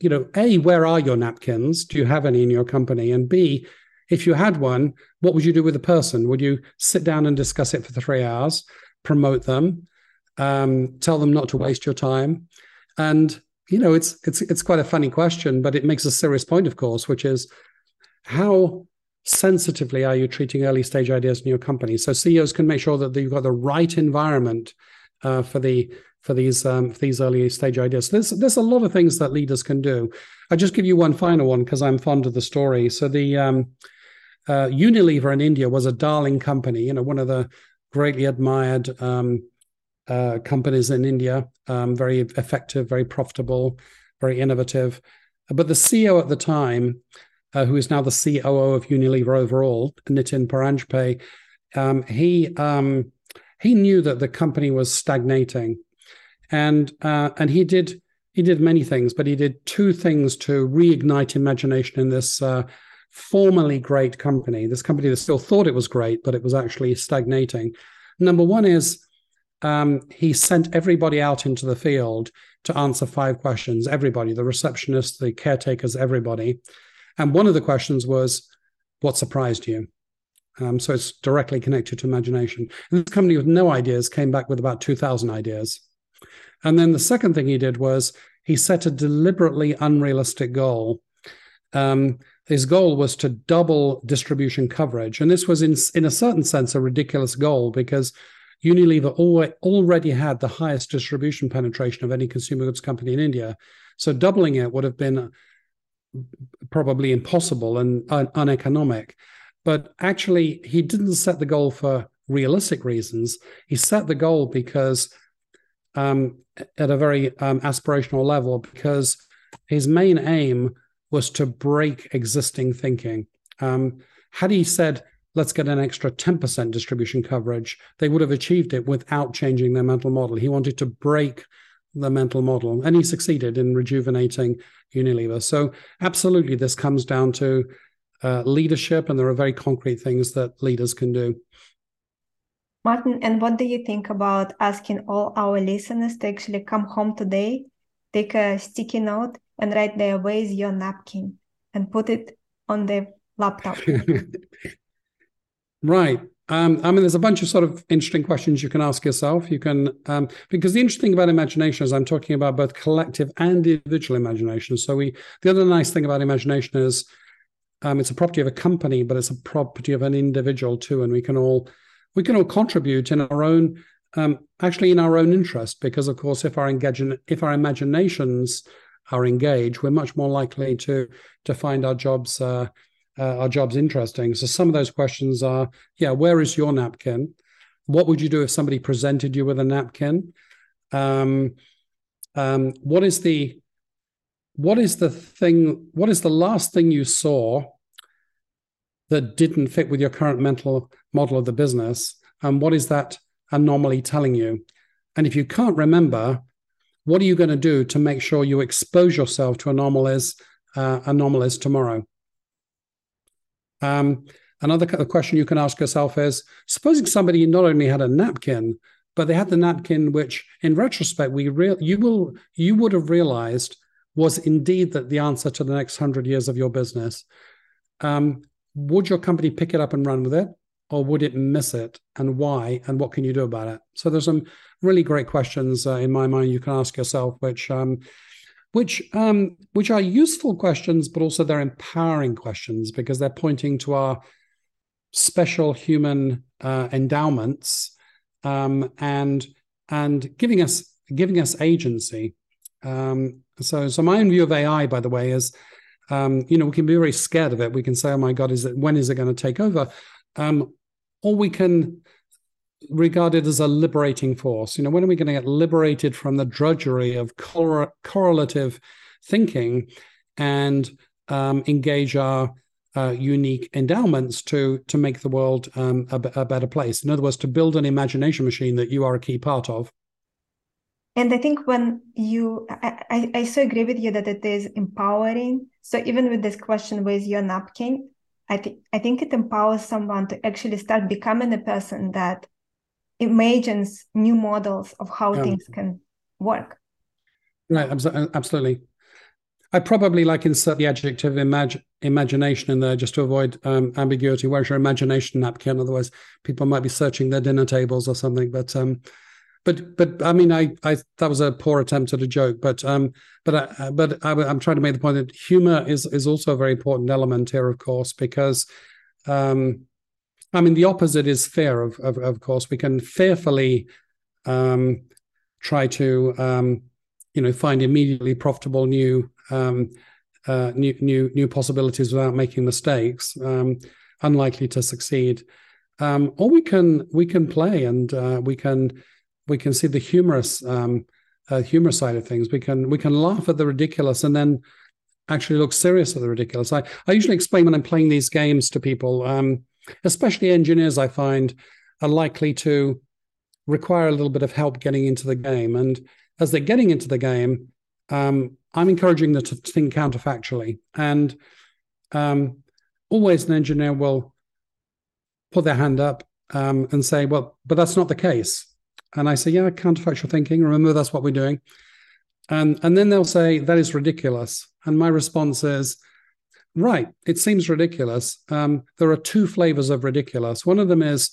you know, A, where are your napkins? Do you have any in your company? And B, if you had one, what would you do with the person? Would you sit down and discuss it for three hours, promote them, um, tell them not to waste your time? And you know, it's it's it's quite a funny question, but it makes a serious point, of course, which is how sensitively are you treating early stage ideas in your company? So CEOs can make sure that you've got the right environment uh, for the for these um, for these early stage ideas. There's there's a lot of things that leaders can do. I'll just give you one final one because I'm fond of the story. So the um, uh, Unilever in India was a darling company. You know, one of the greatly admired um, uh, companies in India. Um, very effective, very profitable, very innovative. But the CEO at the time, uh, who is now the COO of Unilever overall, Nitin Paranjpe, um, he um, he knew that the company was stagnating and uh, and he did he did many things, but he did two things to reignite imagination in this uh, formerly great company. This company that still thought it was great, but it was actually stagnating. Number one is um, he sent everybody out into the field to answer five questions. Everybody, the receptionists, the caretakers, everybody. And one of the questions was, "What surprised you?" Um, so it's directly connected to imagination. And this company with no ideas came back with about two thousand ideas. And then the second thing he did was he set a deliberately unrealistic goal. Um, his goal was to double distribution coverage. And this was, in, in a certain sense, a ridiculous goal because Unilever already had the highest distribution penetration of any consumer goods company in India. So doubling it would have been probably impossible and un- uneconomic. But actually, he didn't set the goal for realistic reasons. He set the goal because um, at a very um, aspirational level because his main aim was to break existing thinking. Um, had he said, let's get an extra 10% distribution coverage, they would have achieved it without changing their mental model. He wanted to break the mental model, and he succeeded in rejuvenating Unilever. So, absolutely, this comes down to uh, leadership, and there are very concrete things that leaders can do. Martin, and what do you think about asking all our listeners to actually come home today, take a sticky note, and write their "Where's your napkin?" and put it on their laptop? [laughs] right. Um, I mean, there's a bunch of sort of interesting questions you can ask yourself. You can, um, because the interesting thing about imagination is I'm talking about both collective and individual imagination. So we, the other nice thing about imagination is um, it's a property of a company, but it's a property of an individual too, and we can all we can all contribute in our own um, actually in our own interest because of course if our engage if our imaginations are engaged we're much more likely to to find our jobs uh, uh, our jobs interesting so some of those questions are yeah where is your napkin what would you do if somebody presented you with a napkin um, um, what is the what is the thing what is the last thing you saw that didn't fit with your current mental model of the business and what is that anomaly telling you? And if you can't remember, what are you going to do to make sure you expose yourself to anomalies uh, anomalies tomorrow? Um, another question you can ask yourself is: supposing somebody not only had a napkin, but they had the napkin, which, in retrospect, we real you will you would have realized was indeed that the answer to the next hundred years of your business. Um, would your company pick it up and run with it? or would it miss it and why and what can you do about it so there's some really great questions uh, in my mind you can ask yourself which um, which um, which are useful questions but also they're empowering questions because they're pointing to our special human uh, endowments um, and and giving us giving us agency. Um, so so my own view of ai by the way is um, you know we can be very scared of it. We can say oh my god is it when is it going to take over? Um, or we can regard it as a liberating force. You know, when are we going to get liberated from the drudgery of cor- correlative thinking and um, engage our uh, unique endowments to to make the world um, a, a, better place? In other words, to build an imagination machine that you are a key part of. And I think when you, I, I, I so agree with you that it is empowering. So even with this question, with your napkin? I think I think it empowers someone to actually start becoming a person that imagines new models of how yeah. things can work. Right, absolutely. I probably like insert the adjective imag- imagination in there just to avoid um, ambiguity. Where's your imagination napkin? Otherwise, people might be searching their dinner tables or something. But um, but but I mean, I I that was a poor attempt at a joke, but um, but I, but I, am trying to make the point that humor is is also a very important element here, of course, because um, I mean, the opposite is fear. Of of, of course, we can fearfully um, try to um, you know find immediately profitable new um, uh, new new new possibilities without making mistakes, um, unlikely to succeed. Um, or we can we can play and uh, we can we can see the humorous um, uh, humor side of things. We can we can laugh at the ridiculous and then actually look serious at the ridiculous. I, I usually explain when I'm playing these games to people, um, especially engineers. I find are likely to require a little bit of help getting into the game, and as they're getting into the game, um, I'm encouraging them to think counterfactually. And um, always an engineer will put their hand up um, and say, "Well, but that's not the case." And I say, yeah, counterfactual thinking. Remember, that's what we're doing. And, and then they'll say, that is ridiculous. And my response is, right, it seems ridiculous. Um, there are two flavors of ridiculous. One of them is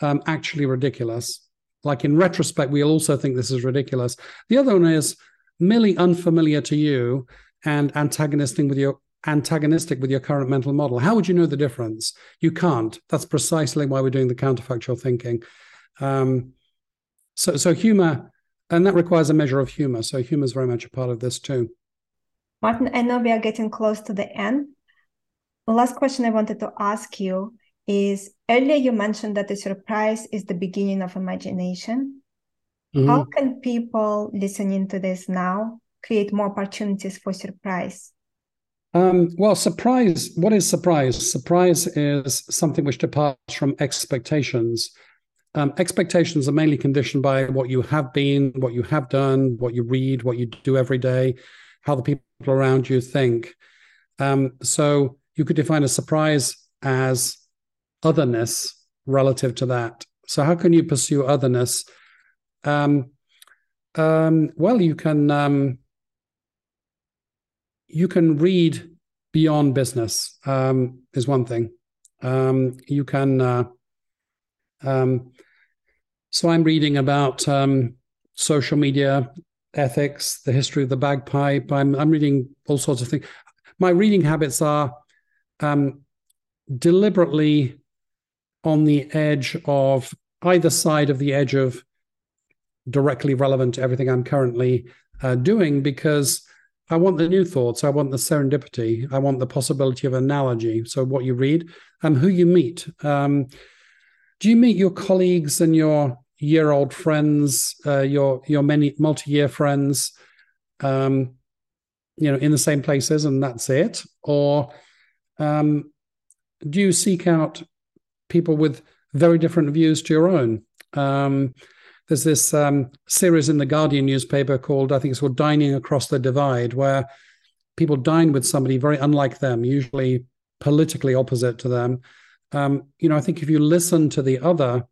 um, actually ridiculous. Like in retrospect, we'll also think this is ridiculous. The other one is merely unfamiliar to you and antagonistic with your antagonistic with your current mental model. How would you know the difference? You can't. That's precisely why we're doing the counterfactual thinking. Um, so, so humor, and that requires a measure of humor. So humor is very much a part of this too. Martin, I know we are getting close to the end. The last question I wanted to ask you is earlier you mentioned that the surprise is the beginning of imagination. Mm-hmm. How can people listening to this now create more opportunities for surprise? Um, well, surprise, what is surprise? Surprise is something which departs from expectations. Um, expectations are mainly conditioned by what you have been, what you have done, what you read, what you do every day, how the people around you think. Um, so you could define a surprise as otherness relative to that. So how can you pursue otherness? Um, um, well, you can um, you can read beyond business um, is one thing. Um, you can uh, um, so I'm reading about social media ethics, the history of the bagpipe. I'm I'm reading all sorts of things. My reading habits are um, deliberately on the edge of either side of the edge of directly relevant to everything I'm currently uh, doing because I want the new thoughts. I want the serendipity. I want the possibility of analogy. So what you read and who you meet. Um, do you meet your colleagues and your year old friends, uh, your your many multi year friends, um, you know, in the same places, and that's it, or um, do you seek out people with very different views to your own. Um, there's this um, series in the Guardian newspaper called, I think it's called Dining Across the Divide, where people dine with somebody very unlike them, usually politically opposite to them. Um, you know, I think if you listen to the other,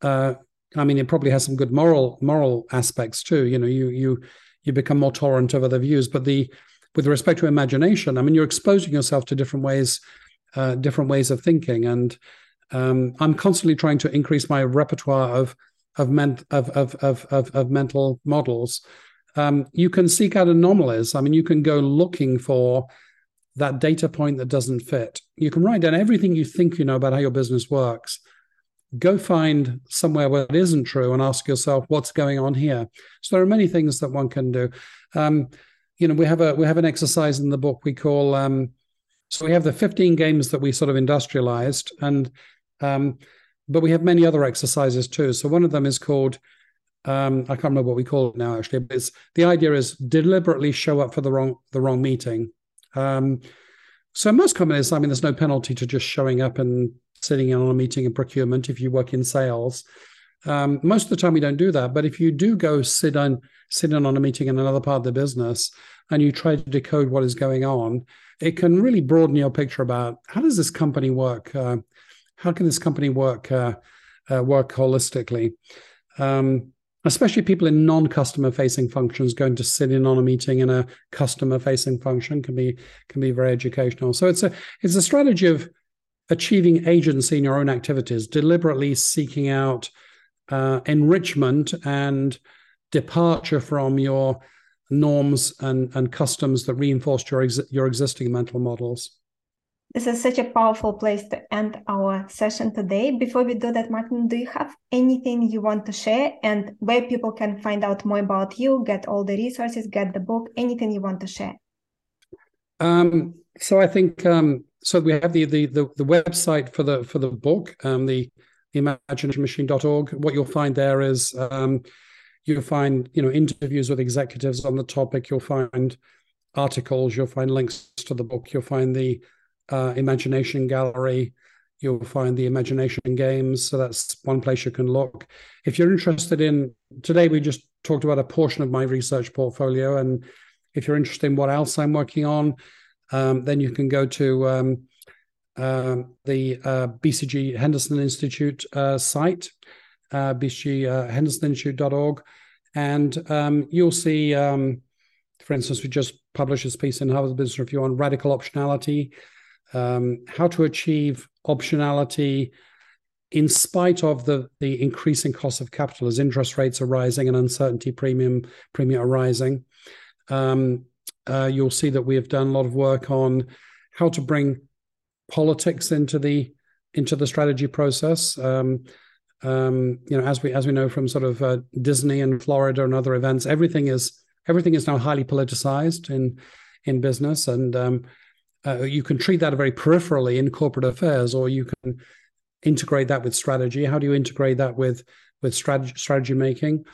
uh, I mean, it probably has some good moral moral aspects too. You know, you you you become more tolerant of other views. But the with respect to imagination, I mean, you're exposing yourself to different ways, uh, different ways of thinking, and um, I'm constantly trying to increase my repertoire of of, of, of, of, of mental models. Um, you can seek out anomalies. I mean, you can go looking for that data point that doesn't fit. You can write down everything you think you know about how your business works. Go find somewhere where it isn't true and ask yourself what's going on here. So there are many things that one can do. Um, you know, we have a we have an exercise in the book we call um, so we have the 15 games that we sort of industrialized, and um, but we have many other exercises too. So one of them is called um, I can't remember what we call it now actually, but it's the idea is deliberately show up for the wrong the wrong meeting. Um, so most companies, I mean, there's no penalty to just showing up and sitting in on a meeting in procurement if you work in sales. Um, most of the time, we don't do that. But if you do go sit on sit in on a meeting in another part of the business and you try to decode what is going on, it can really broaden your picture about how does this company work? Uh, how can this company work uh, uh, work holistically? Um, especially people in non-customer facing functions going to sit in on a meeting in a customer facing function can be can be very educational so it's a it's a strategy of achieving agency in your own activities deliberately seeking out uh, enrichment and departure from your norms and, and customs that reinforced your ex- your existing mental models this is such a powerful place to end our session today. Before we do that, Martin, do you have anything you want to share and where people can find out more about you, get all the resources, get the book, anything you want to share? Um, so I think um, so. We have the, the the the website for the for the book, um, the imaginationmachine.org. What you'll find there is um, you'll find you know interviews with executives on the topic. You'll find articles. You'll find links to the book. You'll find the uh, Imagination Gallery. You'll find the Imagination Games. So that's one place you can look. If you're interested in, today we just talked about a portion of my research portfolio. And if you're interested in what else I'm working on, um, then you can go to um, uh, the uh, BCG Henderson Institute uh, site, uh, bcghendersoninstitute.org. And um, you'll see, um, for instance, we just published this piece in Harvard Business Review on radical optionality um, how to achieve optionality in spite of the the increasing cost of capital as interest rates are rising and uncertainty premium premium are rising. Um, uh, you'll see that we have done a lot of work on how to bring politics into the into the strategy process. Um, um, you know, as we as we know from sort of uh, Disney and Florida and other events, everything is everything is now highly politicized in in business, and um, uh, you can treat that very peripherally in corporate affairs, or you can integrate that with strategy. How do you integrate that with with strategy strategy making?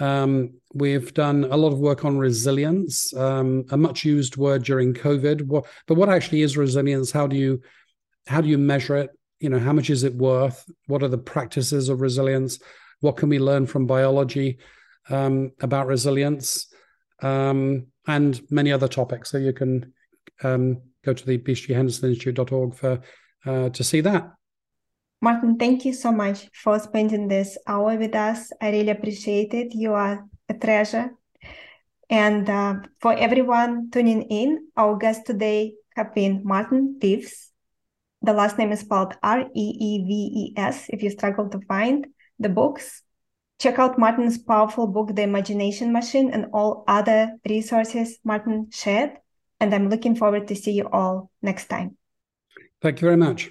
Um, we've done a lot of work on resilience, um, a much used word during COVID. What, but what actually is resilience? How do you how do you measure it? You know, how much is it worth? What are the practices of resilience? What can we learn from biology um, about resilience? Um, and many other topics. So you can um, go to the bcghendersoninstitute.org for uh, to see that. Martin, thank you so much for spending this hour with us. I really appreciate it. You are a treasure. And uh, for everyone tuning in, our guest today have been Martin Reeves. The last name is spelled R E E V E S if you struggle to find the books. Check out Martin's powerful book, The Imagination Machine, and all other resources Martin shared. And I'm looking forward to see you all next time. Thank you very much.